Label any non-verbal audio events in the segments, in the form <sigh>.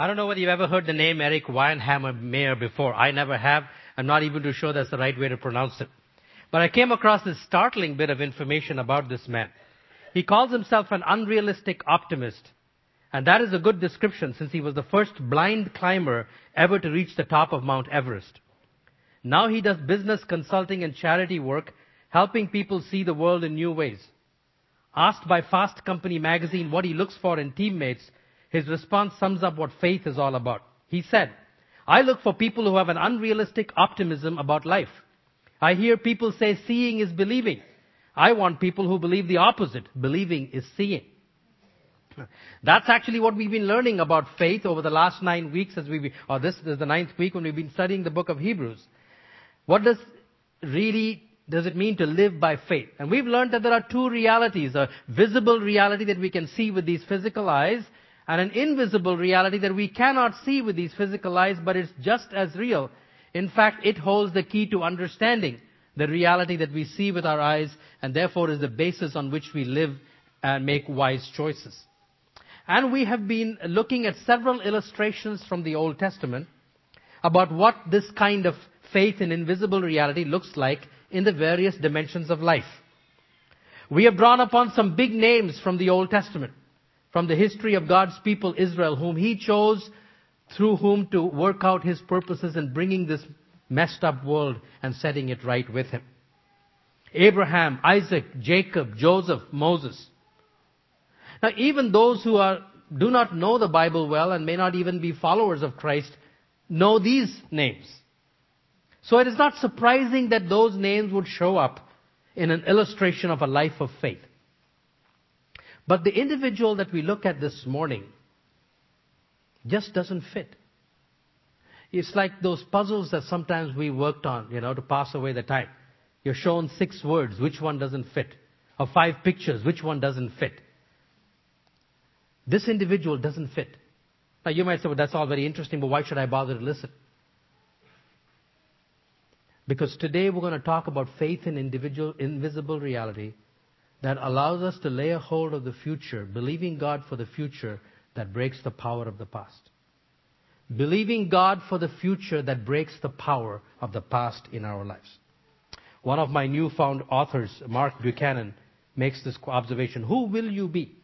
I don't know whether you've ever heard the name Erik Weihenmayer Mayer before. I never have. I'm not even too sure that's the right way to pronounce it. But I came across this startling bit of information about this man. He calls himself an unrealistic optimist. And that is a good description since he was the first blind climber ever to reach the top of Mount Everest. Now he does business consulting and charity work, helping people see the world in new ways. Asked by Fast Company magazine what he looks for in teammates, his response sums up what faith is all about. He said, I look for people who have an unrealistic optimism about life. I hear people say seeing is believing. I want people who believe the opposite. Believing is seeing. That's actually what we've been learning about faith over the last nine weeks as we, or this is the ninth week when we've been studying the book of Hebrews. What does really does it mean to live by faith? And we've learned that there are two realities, a visible reality that we can see with these physical eyes and an invisible reality that we cannot see with these physical eyes, but it's just as real. In fact, it holds the key to understanding the reality that we see with our eyes and therefore is the basis on which we live and make wise choices. And we have been looking at several illustrations from the Old Testament about what this kind of faith in invisible reality looks like in the various dimensions of life. We have drawn upon some big names from the Old Testament from the history of God's people Israel, whom He chose through whom to work out His purposes in bringing this messed up world and setting it right with Him. Abraham, Isaac, Jacob, Joseph, Moses. Now even those who are, do not know the Bible well and may not even be followers of Christ know these names. So it is not surprising that those names would show up in an illustration of a life of faith. But the individual that we look at this morning just doesn't fit. It's like those puzzles that sometimes we worked on, you know, to pass away the time. You're shown six words, which one doesn't fit? Or five pictures, which one doesn't fit? This individual doesn't fit. Now you might say, well, that's all very interesting, but why should I bother to listen? Because today we're going to talk about faith in individual, invisible reality that allows us to lay a hold of the future, believing God for the future that breaks the power of the past. Believing God for the future that breaks the power of the past in our lives. One of my newfound authors, Mark Buchanan, makes this observation. Who will you be?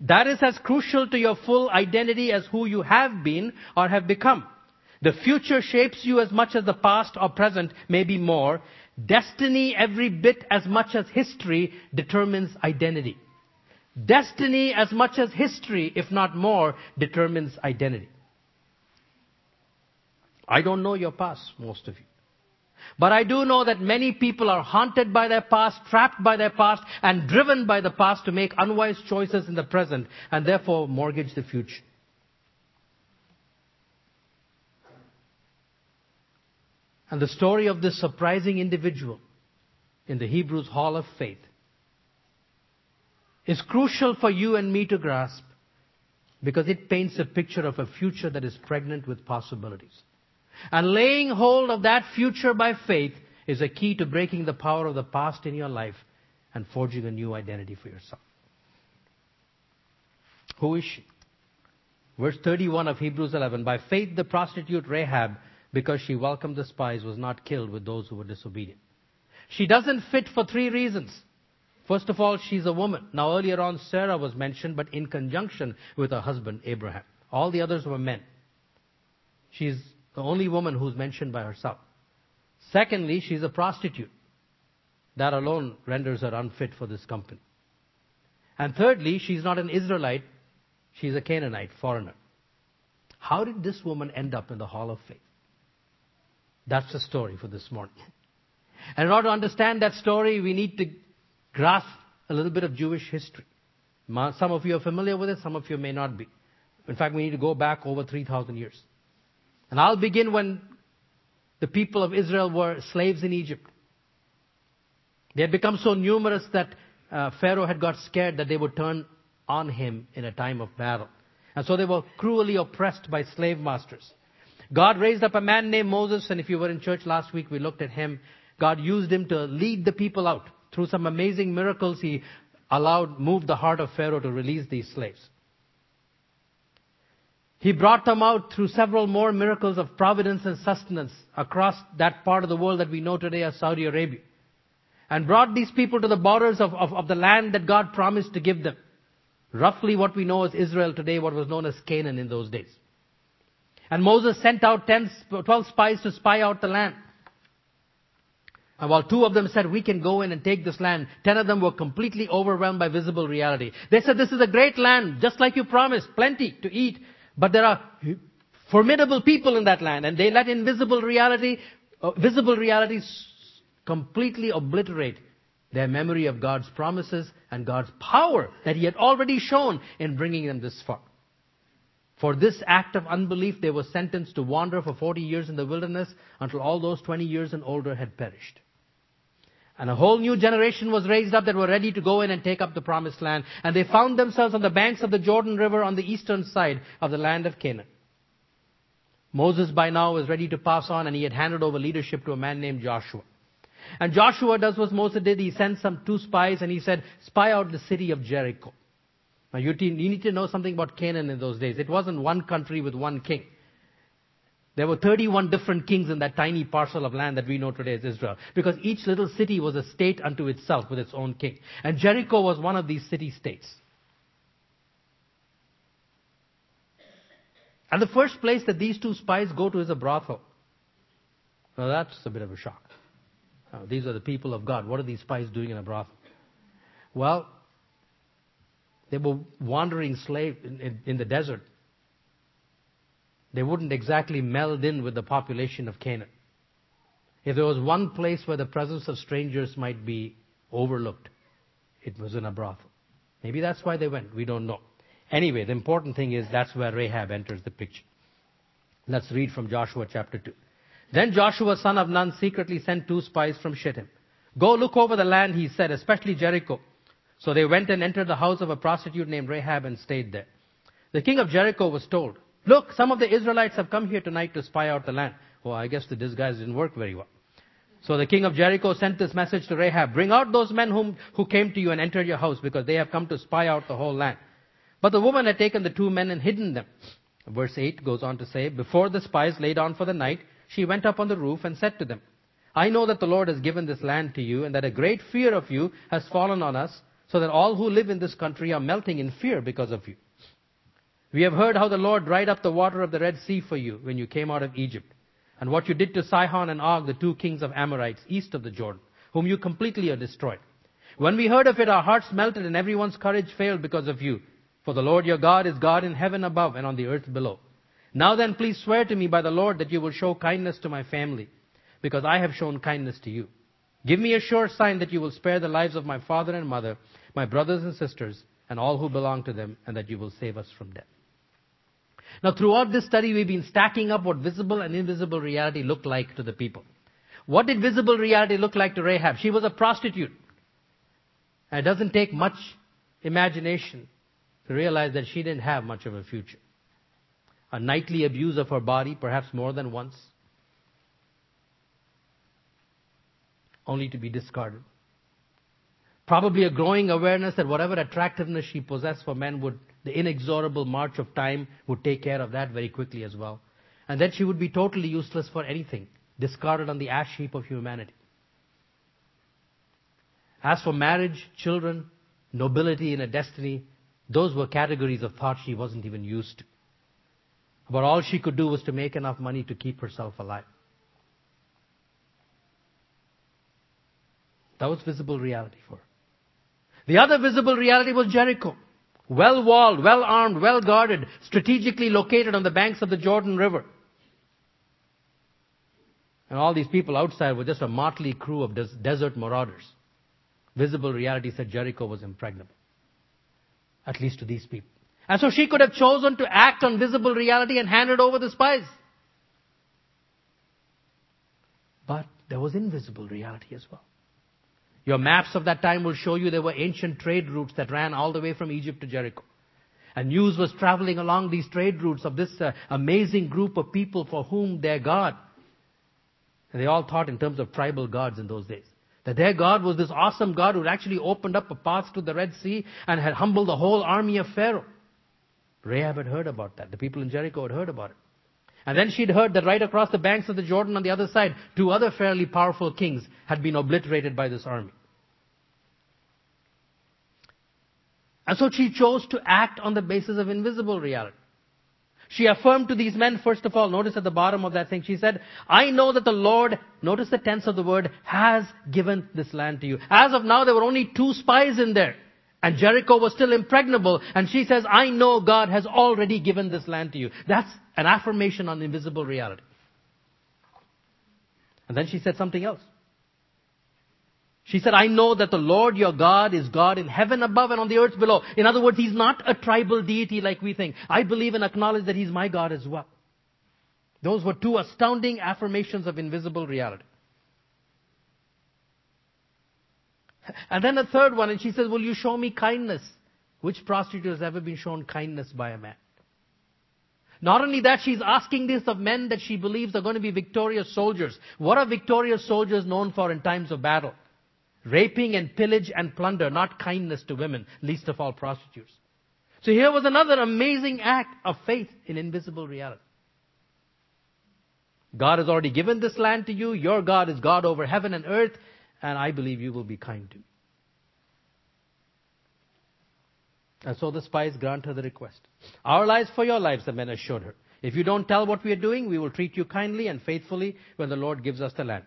That is as crucial to your full identity as who you have been or have become. The future shapes you as much as the past or present, maybe more, Destiny, every bit as much as history, determines identity. Destiny, as much as history, if not more, determines identity. I don't know your past, most of you. But I do know that many people are haunted by their past, trapped by their past, and driven by the past to make unwise choices in the present, and therefore mortgage the future. And the story of this surprising individual in the Hebrews Hall of Faith is crucial for you and me to grasp because it paints a picture of a future that is pregnant with possibilities. And laying hold of that future by faith is a key to breaking the power of the past in your life and forging a new identity for yourself. Who is she? Verse 31 of Hebrews 11. By faith the prostitute Rahab because she welcomed the spies, was not killed with those who were disobedient. She doesn't fit for three reasons. First of all, she's a woman. Now earlier on, Sarah was mentioned, but in conjunction with her husband, Abraham. All the others were men. She's the only woman who's mentioned by herself. Secondly, she's a prostitute. That alone renders her unfit for this company. And thirdly, she's not an Israelite. She's a Canaanite, foreigner. How did this woman end up in the Hall of Faith? That's the story for this morning. And in order to understand that story, we need to grasp a little bit of Jewish history. Some of you are familiar with it, some of you may not be. In fact, we need to go back over 3,000 years. And I'll begin when the people of Israel were slaves in Egypt. They had become so numerous that uh, Pharaoh had got scared that they would turn on him in a time of battle. And so they were cruelly oppressed by slave masters. God raised up a man named Moses, and if you were in church last week, we looked at him. God used him to lead the people out. Through some amazing miracles, he allowed, moved the heart of Pharaoh to release these slaves. He brought them out through several more miracles of providence and sustenance across that part of the world that we know today as Saudi Arabia. And brought these people to the borders of, of, of the land that God promised to give them. Roughly what we know as Israel today, what was known as Canaan in those days. And Moses sent out 10, 12 spies to spy out the land. And while two of them said, we can go in and take this land, ten of them were completely overwhelmed by visible reality. They said, this is a great land, just like you promised, plenty to eat. But there are formidable people in that land, and they let invisible reality, uh, visible realities completely obliterate their memory of God's promises and God's power that He had already shown in bringing them this far. For this act of unbelief, they were sentenced to wander for 40 years in the wilderness until all those 20 years and older had perished. And a whole new generation was raised up that were ready to go in and take up the promised land. And they found themselves on the banks of the Jordan River on the eastern side of the land of Canaan. Moses by now was ready to pass on and he had handed over leadership to a man named Joshua. And Joshua does what Moses did. He sent some two spies and he said, spy out the city of Jericho. Now you, need to know something about Canaan in those days. It wasn't one country with one king. There were 31 different kings in that tiny parcel of land that we know today as Israel. Because each little city was a state unto itself with its own king. And Jericho was one of these city states. And the first place that these two spies go to is a brothel. Now that's a bit of a shock. Now, these are the people of God. What are these spies doing in a brothel? Well, they were wandering slaves in, in, in the desert they wouldn't exactly meld in with the population of Canaan. If there was one place where the presence of strangers might be overlooked, it was in a brothel. Maybe that's why they went. We don't know. Anyway, the important thing is that's where Rahab enters the picture. Let's read from Joshua chapter 2. Then Joshua son of Nun secretly sent two spies from Shittim. Go look over the land, he said, especially Jericho. So they went and entered the house of a prostitute named Rahab and stayed there. The king of Jericho was told, Look, some of the Israelites have come here tonight to spy out the land. Well, I guess the disguise didn't work very well. So the king of Jericho sent this message to Rahab, bring out those men whom, who came to you and entered your house because they have come to spy out the whole land. But the woman had taken the two men and hidden them. Verse 8 goes on to say, before the spies lay down for the night, she went up on the roof and said to them, I know that the Lord has given this land to you and that a great fear of you has fallen on us so that all who live in this country are melting in fear because of you. We have heard how the Lord dried up the water of the Red Sea for you when you came out of Egypt, and what you did to Sihon and Og, the two kings of Amorites, east of the Jordan, whom you completely destroyed. When we heard of it, our hearts melted and everyone's courage failed because of you. For the Lord your God is God in heaven above and on the earth below. Now then, please swear to me by the Lord that you will show kindness to my family, because I have shown kindness to you. Give me a sure sign that you will spare the lives of my father and mother, my brothers and sisters, and all who belong to them, and that you will save us from death. Now throughout this study, we've been stacking up what visible and invisible reality looked like to the people. What did visible reality look like to Rahab? She was a prostitute. And it doesn't take much imagination to realize that she didn't have much of a future. A nightly abuse of her body, perhaps more than once, only to be discarded. Probably a growing awareness that whatever attractiveness she possessed for men would the inexorable march of time would take care of that very quickly as well. And then she would be totally useless for anything, discarded on the ash heap of humanity. As for marriage, children, nobility, and a destiny, those were categories of thought she wasn't even used to. But all she could do was to make enough money to keep herself alive. That was visible reality for her. The other visible reality was Jericho. Well walled, well armed, well guarded, strategically located on the banks of the Jordan River. And all these people outside were just a motley crew of des- desert marauders. Visible reality said Jericho was impregnable. At least to these people. And so she could have chosen to act on visible reality and handed over the spies. But there was invisible reality as well. Your maps of that time will show you there were ancient trade routes that ran all the way from Egypt to Jericho. And news was traveling along these trade routes of this uh, amazing group of people for whom their God, and they all thought in terms of tribal gods in those days, that their God was this awesome God who had actually opened up a path to the Red Sea and had humbled the whole army of Pharaoh. Rahab had heard about that. The people in Jericho had heard about it. And then she'd heard that right across the banks of the Jordan on the other side, two other fairly powerful kings had been obliterated by this army. And so she chose to act on the basis of invisible reality. She affirmed to these men, first of all, notice at the bottom of that thing, she said, I know that the Lord, notice the tense of the word, has given this land to you. As of now, there were only two spies in there. And Jericho was still impregnable. And she says, I know God has already given this land to you. That's an affirmation on invisible reality. And then she said something else. She said, I know that the Lord your God is God in heaven above and on the earth below. In other words, He's not a tribal deity like we think. I believe and acknowledge that He's my God as well. Those were two astounding affirmations of invisible reality. And then a third one, and she says, Will you show me kindness? Which prostitute has ever been shown kindness by a man? Not only that, she's asking this of men that she believes are going to be victorious soldiers. What are victorious soldiers known for in times of battle? Raping and pillage and plunder, not kindness to women, least of all prostitutes. So here was another amazing act of faith in invisible reality. God has already given this land to you. Your God is God over heaven and earth, and I believe you will be kind to me. And so the spies grant her the request. Our lives for your lives, the men assured her. If you don't tell what we are doing, we will treat you kindly and faithfully when the Lord gives us the land.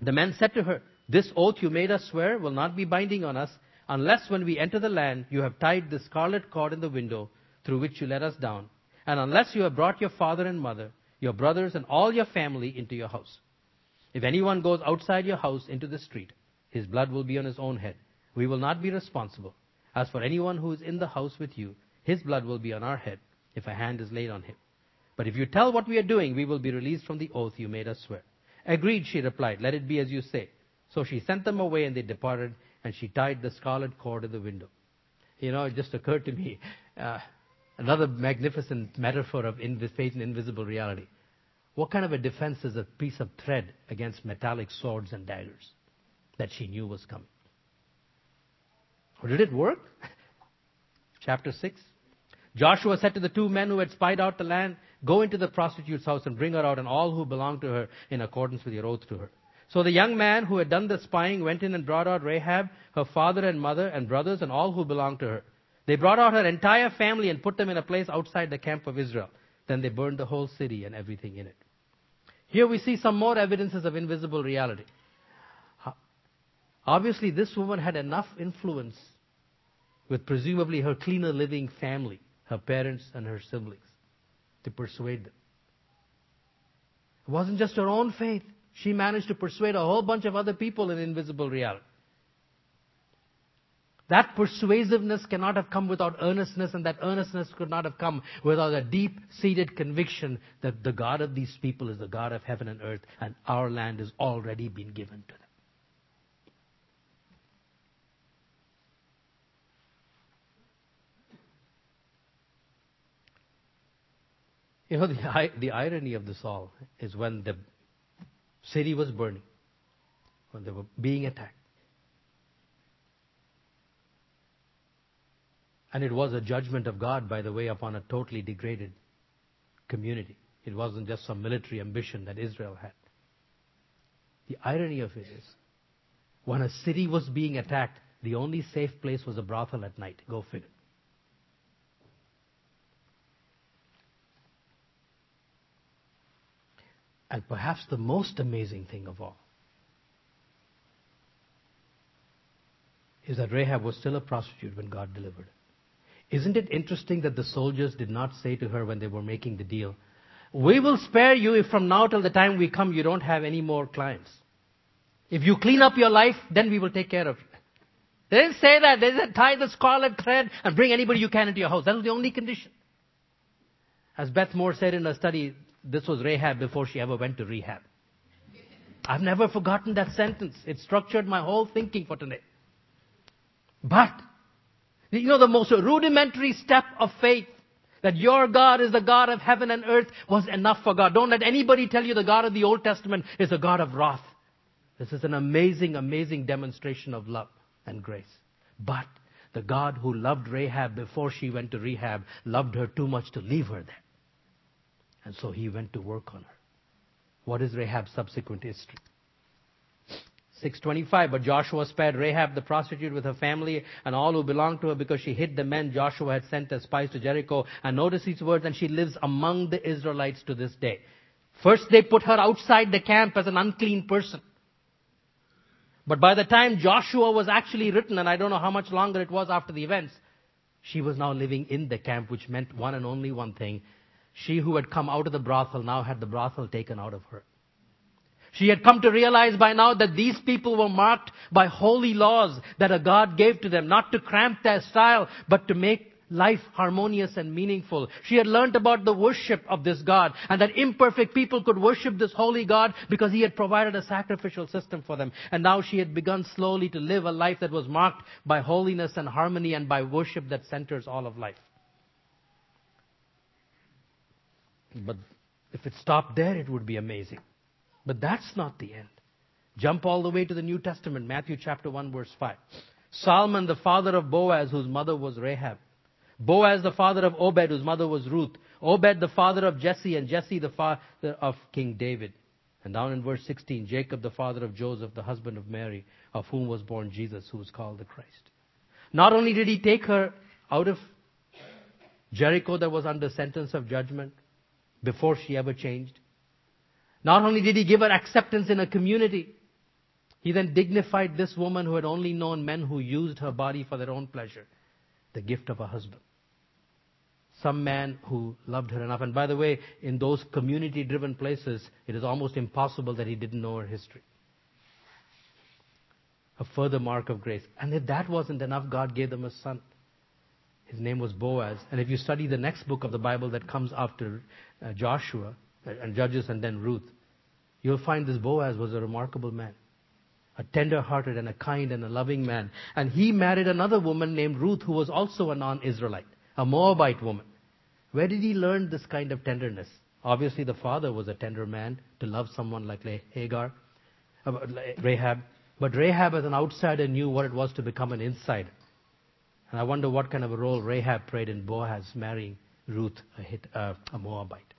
The men said to her, this oath you made us swear will not be binding on us unless when we enter the land you have tied the scarlet cord in the window through which you let us down, and unless you have brought your father and mother, your brothers and all your family into your house. If anyone goes outside your house into the street, his blood will be on his own head. We will not be responsible. As for anyone who is in the house with you, his blood will be on our head if a hand is laid on him. But if you tell what we are doing, we will be released from the oath you made us swear. Agreed, she replied. Let it be as you say. So she sent them away and they departed and she tied the scarlet cord in the window. You know, it just occurred to me, uh, another magnificent metaphor of faith and invisible reality. What kind of a defense is a piece of thread against metallic swords and daggers that she knew was coming? Or did it work? <laughs> Chapter 6. Joshua said to the two men who had spied out the land, Go into the prostitute's house and bring her out and all who belong to her in accordance with your oath to her. So the young man who had done the spying went in and brought out Rahab, her father and mother and brothers and all who belonged to her. They brought out her entire family and put them in a place outside the camp of Israel. Then they burned the whole city and everything in it. Here we see some more evidences of invisible reality. Obviously, this woman had enough influence with presumably her cleaner living family, her parents and her siblings, to persuade them. It wasn't just her own faith she managed to persuade a whole bunch of other people in invisible reality. That persuasiveness cannot have come without earnestness, and that earnestness could not have come without a deep seated conviction that the God of these people is the God of heaven and earth, and our land has already been given to them. You know, the, <laughs> the irony of this all is when the city was burning, when they were being attacked. And it was a judgment of God, by the way, upon a totally degraded community. It wasn't just some military ambition that Israel had. The irony of it is, when a city was being attacked, the only safe place was a brothel at night. Go figure. And perhaps the most amazing thing of all is that Rahab was still a prostitute when God delivered her. Isn't it interesting that the soldiers did not say to her when they were making the deal, We will spare you if from now till the time we come you don't have any more clients. If you clean up your life, then we will take care of you. They didn't say that. They said tie the scarlet thread and bring anybody you can into your house. That was the only condition. As Beth Moore said in a study, this was Rahab before she ever went to rehab. I've never forgotten that sentence. It structured my whole thinking for today. But, you know, the most rudimentary step of faith that your God is the God of heaven and earth was enough for God. Don't let anybody tell you the God of the Old Testament is a God of wrath. This is an amazing, amazing demonstration of love and grace. But The God who loved Rahab before she went to rehab loved her too much to leave her there. And so he went to work on her. What is Rahab's subsequent history? 625, but Joshua spared Rahab the prostitute with her family and all who belonged to her because she hid the men Joshua had sent as spies to Jericho. And notice these words, and she lives among the Israelites to this day. First they put her outside the camp as an unclean person. But by the time Joshua was actually written, and I don't know how much longer it was after the events, she was now living in the camp, which meant one and only one thing. She who had come out of the brothel now had the brothel taken out of her. She had come to realize by now that these people were marked by holy laws that a God gave to them, not to cramp their style, but to make life harmonious and meaningful. She had learned about the worship of this God and that imperfect people could worship this holy God because He had provided a sacrificial system for them. And now she had begun slowly to live a life that was marked by holiness and harmony and by worship that centers all of life. But if it stopped there, it would be amazing. But that's not the end. Jump all the way to the New Testament, Matthew chapter 1 verse 5. Salmon, the father of Boaz, whose mother was Rahab. Boaz, the father of Obed, whose mother was Ruth. Obed, the father of Jesse, and Jesse, the father of King David. And down in verse 16, Jacob, the father of Joseph, the husband of Mary, of whom was born Jesus, who was called the Christ. Not only did he take her out of Jericho that was under sentence of judgment before she ever changed, not only did he give her acceptance in a community, he then dignified this woman who had only known men who used her body for their own pleasure, the gift of a husband. Some man who loved her enough. And by the way, in those community driven places, it is almost impossible that he didn't know her history. A further mark of grace. And if that wasn't enough, God gave them a son. His name was Boaz. And if you study the next book of the Bible that comes after uh, Joshua, and Judges and then Ruth, you'll find this Boaz was a remarkable man. A tender-hearted and a kind and a loving man. And he married another woman named Ruth who was also a non-Israelite, a Moabite woman. Where did he learn this kind of tenderness? Obviously the father was a tender man to love someone like Hagar, uh, Rahab. But Rahab as an outsider knew what it was to become an insider. And I wonder what kind of a role Rahab played in Boaz marrying Ruth, a, uh, a Moabite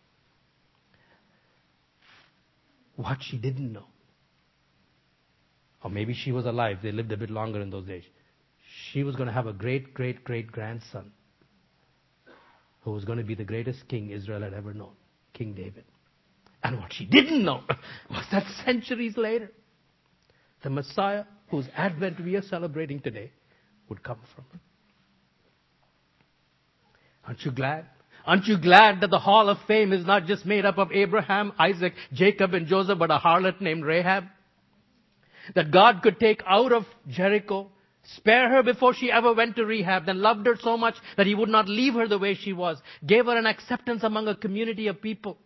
what she didn't know. Or maybe she was alive. They lived a bit longer in those days. She was going to have a great, great, great grandson who was going to be the greatest king Israel had ever known, King David. And what she didn't know <laughs> was that centuries later, the Messiah whose advent we are celebrating today would come from her. Aren't you glad? Aren't you glad that the Hall of Fame is not just made up of Abraham, Isaac, Jacob, and Joseph, but a harlot named Rahab? That God could take out of Jericho, spare her before she ever went to rehab, then loved her so much that he would not leave her the way she was, gave her an acceptance among a community of people,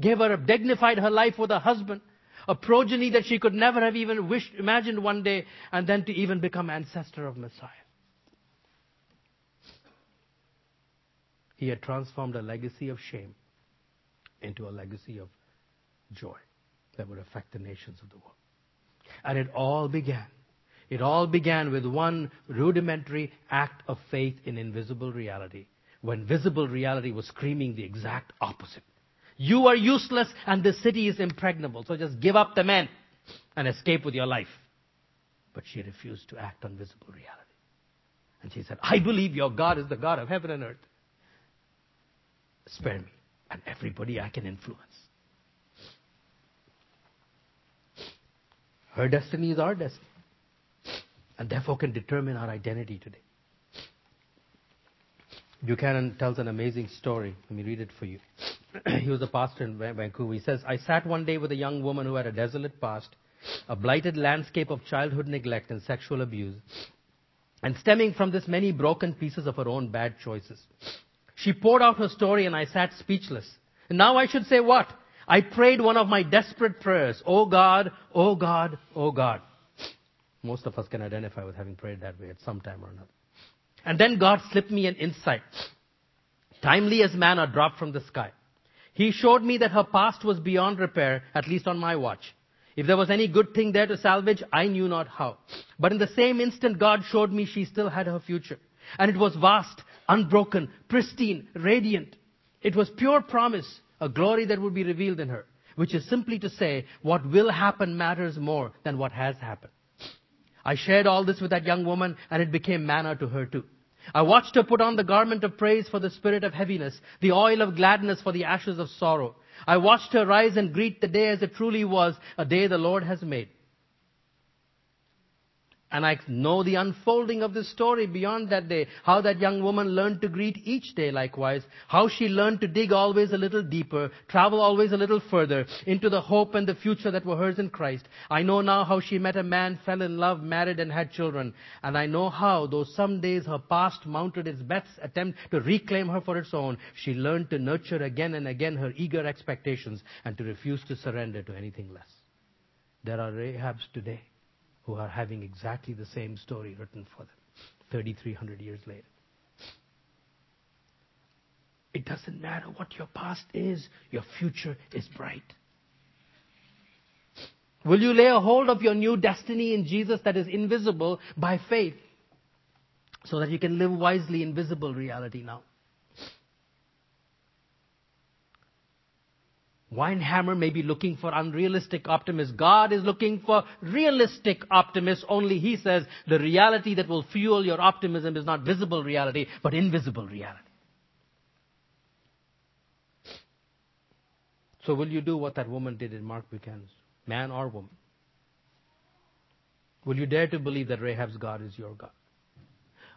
gave her, a, dignified her life with a husband, a progeny that she could never have even wished, imagined one day, and then to even become ancestor of Messiah. He had transformed a legacy of shame into a legacy of joy that would affect the nations of the world. And it all began. It all began with one rudimentary act of faith in invisible reality, when visible reality was screaming the exact opposite. You are useless and the city is impregnable, so just give up the men and escape with your life. But she refused to act on visible reality. And she said, I believe your God is the God of heaven and earth spare me and everybody I can influence. Her destiny is our destiny. And therefore can determine our identity today. Buchanan tells an amazing story. Let me read it for you. <clears throat> he was a pastor in Vancouver. He says, I sat one day with a young woman who had a desolate past, a blighted landscape of childhood neglect and sexual abuse, and stemming from this many broken pieces of her own bad choices. She poured out her story and I sat speechless. And now I should say what? I prayed one of my desperate prayers. Oh God, oh God, oh God. Most of us can identify with having prayed that way at some time or another. And then God slipped me an insight. Timely as manna dropped from the sky. He showed me that her past was beyond repair, at least on my watch. If there was any good thing there to salvage, I knew not how. But in the same instant, God showed me she still had her future. And it was vast, unbroken, pristine, radiant. It was pure promise, a glory that would be revealed in her, which is simply to say, what will happen matters more than what has happened. I shared all this with that young woman and it became manna to her too. I watched her put on the garment of praise for the spirit of heaviness, the oil of gladness for the ashes of sorrow. I watched her rise and greet the day as it truly was, a day the Lord has made. And I know the unfolding of the story beyond that day. How that young woman learned to greet each day likewise. How she learned to dig always a little deeper, travel always a little further into the hope and the future that were hers in Christ. I know now how she met a man, fell in love, married and had children. And I know how, though some days her past mounted its best attempt to reclaim her for its own, she learned to nurture again and again her eager expectations and to refuse to surrender to anything less. There are Rahabs today who are having exactly the same story written for them 3,300 years later. It doesn't matter what your past is, your future is bright. Will you lay a hold of your new destiny in Jesus that is invisible by faith so that you can live wisely in visible reality now? Weihenmayer may be looking for unrealistic optimists. God is looking for realistic optimists. Only He says the reality that will fuel your optimism is not visible reality, but invisible reality. So will you do what that woman did in Mark Buchanan's? Man or woman? Will you dare to believe that Rahab's God is your God?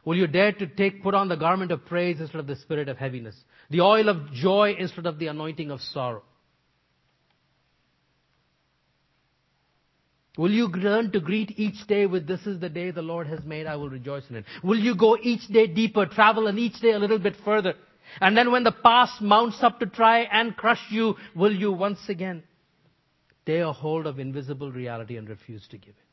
Will you dare to take, put on the garment of praise instead of the spirit of heaviness? The oil of joy instead of the anointing of sorrow? Will you learn to greet each day with this is the day the Lord has made, I will rejoice in it? Will you go each day deeper, travel and each day a little bit further? And then when the past mounts up to try and crush you, will you once again take a hold of invisible reality and refuse to give it?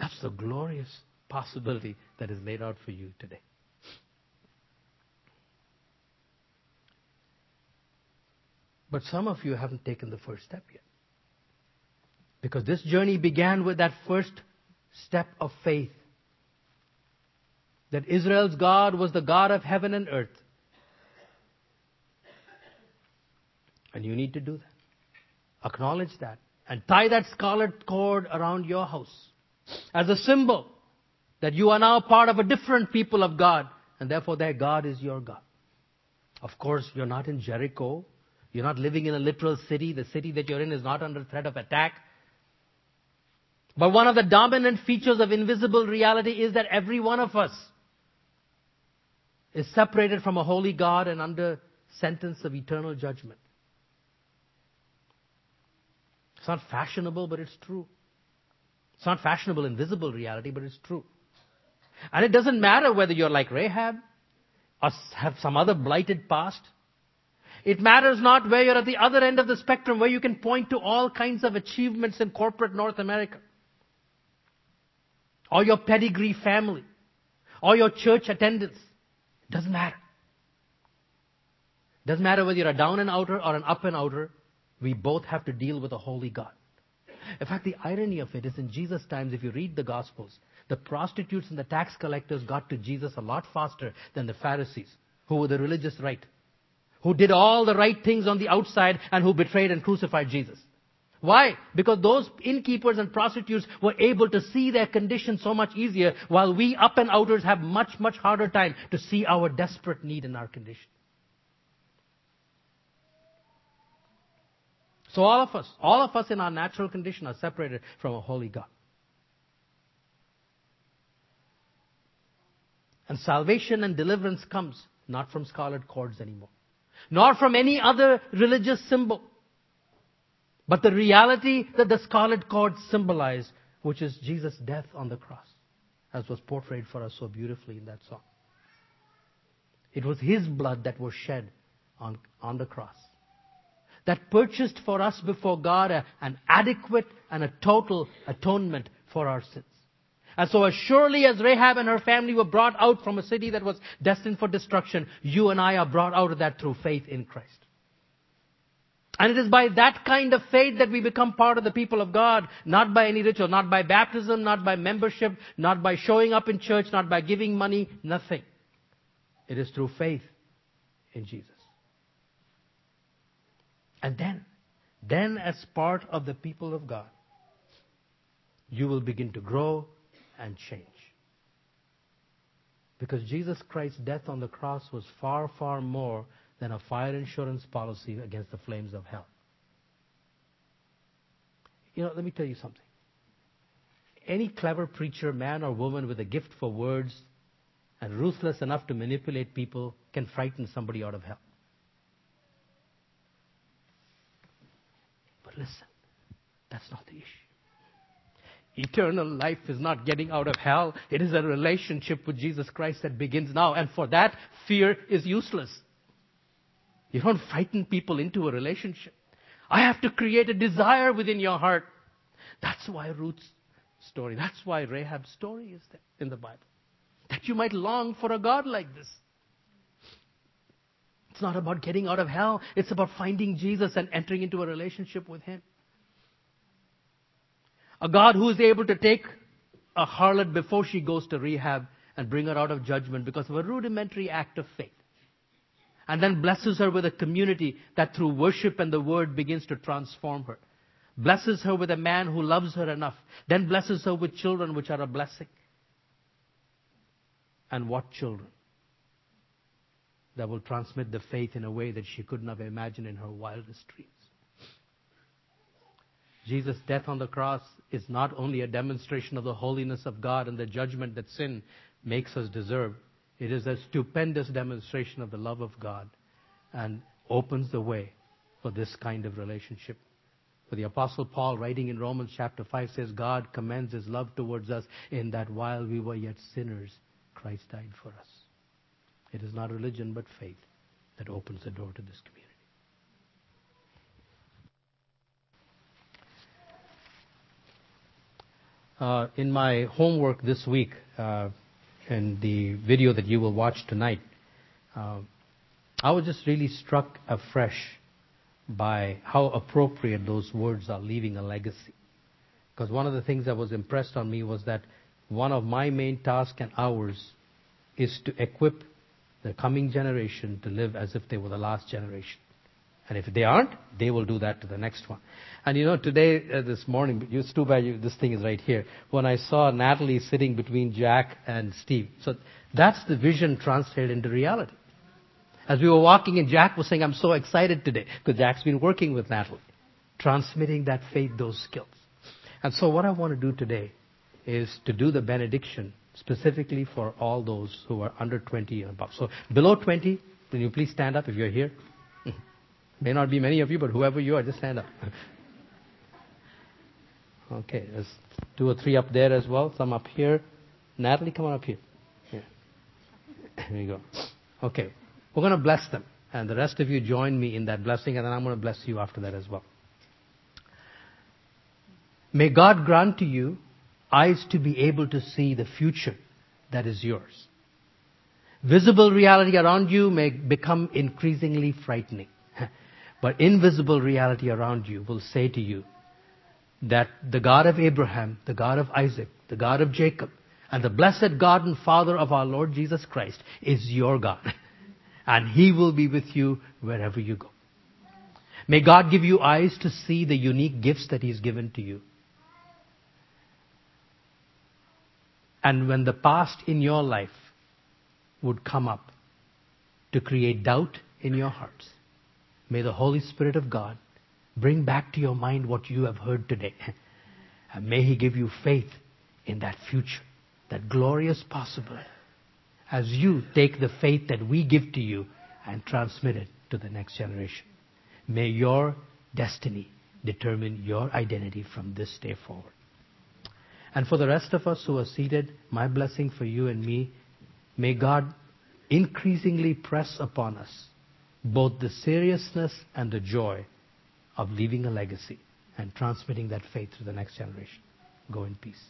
That's the glorious possibility that is laid out for you today. But some of you haven't taken the first step yet. Because this journey began with that first step of faith. That Israel's God was the God of heaven and earth. And you need to do that. Acknowledge that. And tie that scarlet cord around your house as a symbol that you are now part of a different people of God, and therefore their God is your God. Of course, you're not in Jericho you're not living in a literal city. The city that you're in is not under threat of attack. But one of the dominant features of invisible reality is that every one of us is separated from a holy God and under sentence of eternal judgment. It's not fashionable, but it's true. It's not fashionable in visible reality, but it's true. And it doesn't matter whether you're like Rahab or have some other blighted past. It matters not where you're at the other end of the spectrum, where you can point to all kinds of achievements in corporate North America. Or your pedigree family. Or your church attendance. Doesn't matter. Doesn't matter whether you're a down and outer or an up and outer. We both have to deal with a holy God. In fact, the irony of it is in Jesus' times, if you read the Gospels, the prostitutes and the tax collectors got to Jesus a lot faster than the Pharisees, who were the religious right who did all the right things on the outside and who betrayed and crucified Jesus. Why? Because those innkeepers and prostitutes were able to see their condition so much easier, while we up and outers have much, much harder time to see our desperate need in our condition. So all of us, all of us in our natural condition are separated from a holy God. And salvation and deliverance comes not from scarlet cords anymore nor from any other religious symbol, but the reality that the scarlet cord symbolized, which is Jesus' death on the cross, as was portrayed for us so beautifully in that song. It was His blood that was shed on, on the cross. That purchased for us before God a, an adequate and a total atonement for our sins. And so as surely as Rahab and her family were brought out from a city that was destined for destruction, you and I are brought out of that through faith in Christ. And it is by that kind of faith that we become part of the people of God, not by any ritual, not by baptism, not by membership, not by showing up in church, not by giving money, nothing. It is through faith in Jesus. And then, then as part of the people of God, you will begin to grow and change. Because Jesus Christ's death on the cross was far, far more than a fire insurance policy against the flames of hell. You know, let me tell you something. Any clever preacher, man or woman with a gift for words and ruthless enough to manipulate people can frighten somebody out of hell. But listen, that's not the issue. Eternal life is not getting out of hell. It is a relationship with Jesus Christ that begins now. And for that, fear is useless. You don't frighten people into a relationship. I have to create a desire within your heart. That's why Ruth's story, that's why Rahab's story is there in the Bible. That you might long for a God like this. It's not about getting out of hell. It's about finding Jesus and entering into a relationship with Him. A God who is able to take a harlot before she goes to rehab and bring her out of judgment because of a rudimentary act of faith. And then blesses her with a community that through worship and the word begins to transform her. Blesses her with a man who loves her enough. Then blesses her with children which are a blessing. And what children? That will transmit the faith in a way that she couldn't have imagined in her wildest dreams. Jesus' death on the cross is not only a demonstration of the holiness of God and the judgment that sin makes us deserve, it is a stupendous demonstration of the love of God and opens the way for this kind of relationship. For the Apostle Paul, writing in Romans chapter 5, says, God commends his love towards us in that while we were yet sinners, Christ died for us. It is not religion but faith that opens the door to this community. Uh, in my homework this week, uh, and the video that you will watch tonight, uh, I was just really struck afresh by how appropriate those words are leaving a legacy. Because one of the things that was impressed on me was that one of my main tasks and ours is to equip the coming generation to live as if they were the last generation. And if they aren't, they will do that to the next one. And you know, today, uh, this morning, it's too bad you, this thing is right here. When I saw Natalie sitting between Jack and Steve. So that's the vision translated into reality. As we were walking and Jack was saying, I'm so excited today because Jack's been working with Natalie, transmitting that faith, those skills. And so what I want to do today is to do the benediction specifically for all those who are under 20 and above. So below 20, can you please stand up if you're here? May not be many of you, but whoever you are, just stand up. <laughs> okay, there's two or three up there as well, some up here. Natalie, come on up here. Yeah. Here you go. Okay, we're going to bless them. And the rest of you join me in that blessing, and then I'm going to bless you after that as well. May God grant to you eyes to be able to see the future that is yours. Visible reality around you may become increasingly frightening. But invisible reality around you will say to you that the God of Abraham, the God of Isaac, the God of Jacob, and the blessed God and Father of our Lord Jesus Christ is your God. <laughs> And He will be with you wherever you go. May God give you eyes to see the unique gifts that He's given to you. And when the past in your life would come up to create doubt in your hearts, May the Holy Spirit of God bring back to your mind what you have heard today. And may He give you faith in that future, that glorious possibility, as you take the faith that we give to you and transmit it to the next generation. May your destiny determine your identity from this day forward. And for the rest of us who are seated, my blessing for you and me, may God increasingly press upon us both the seriousness and the joy of leaving a legacy and transmitting that faith to the next generation. Go in peace.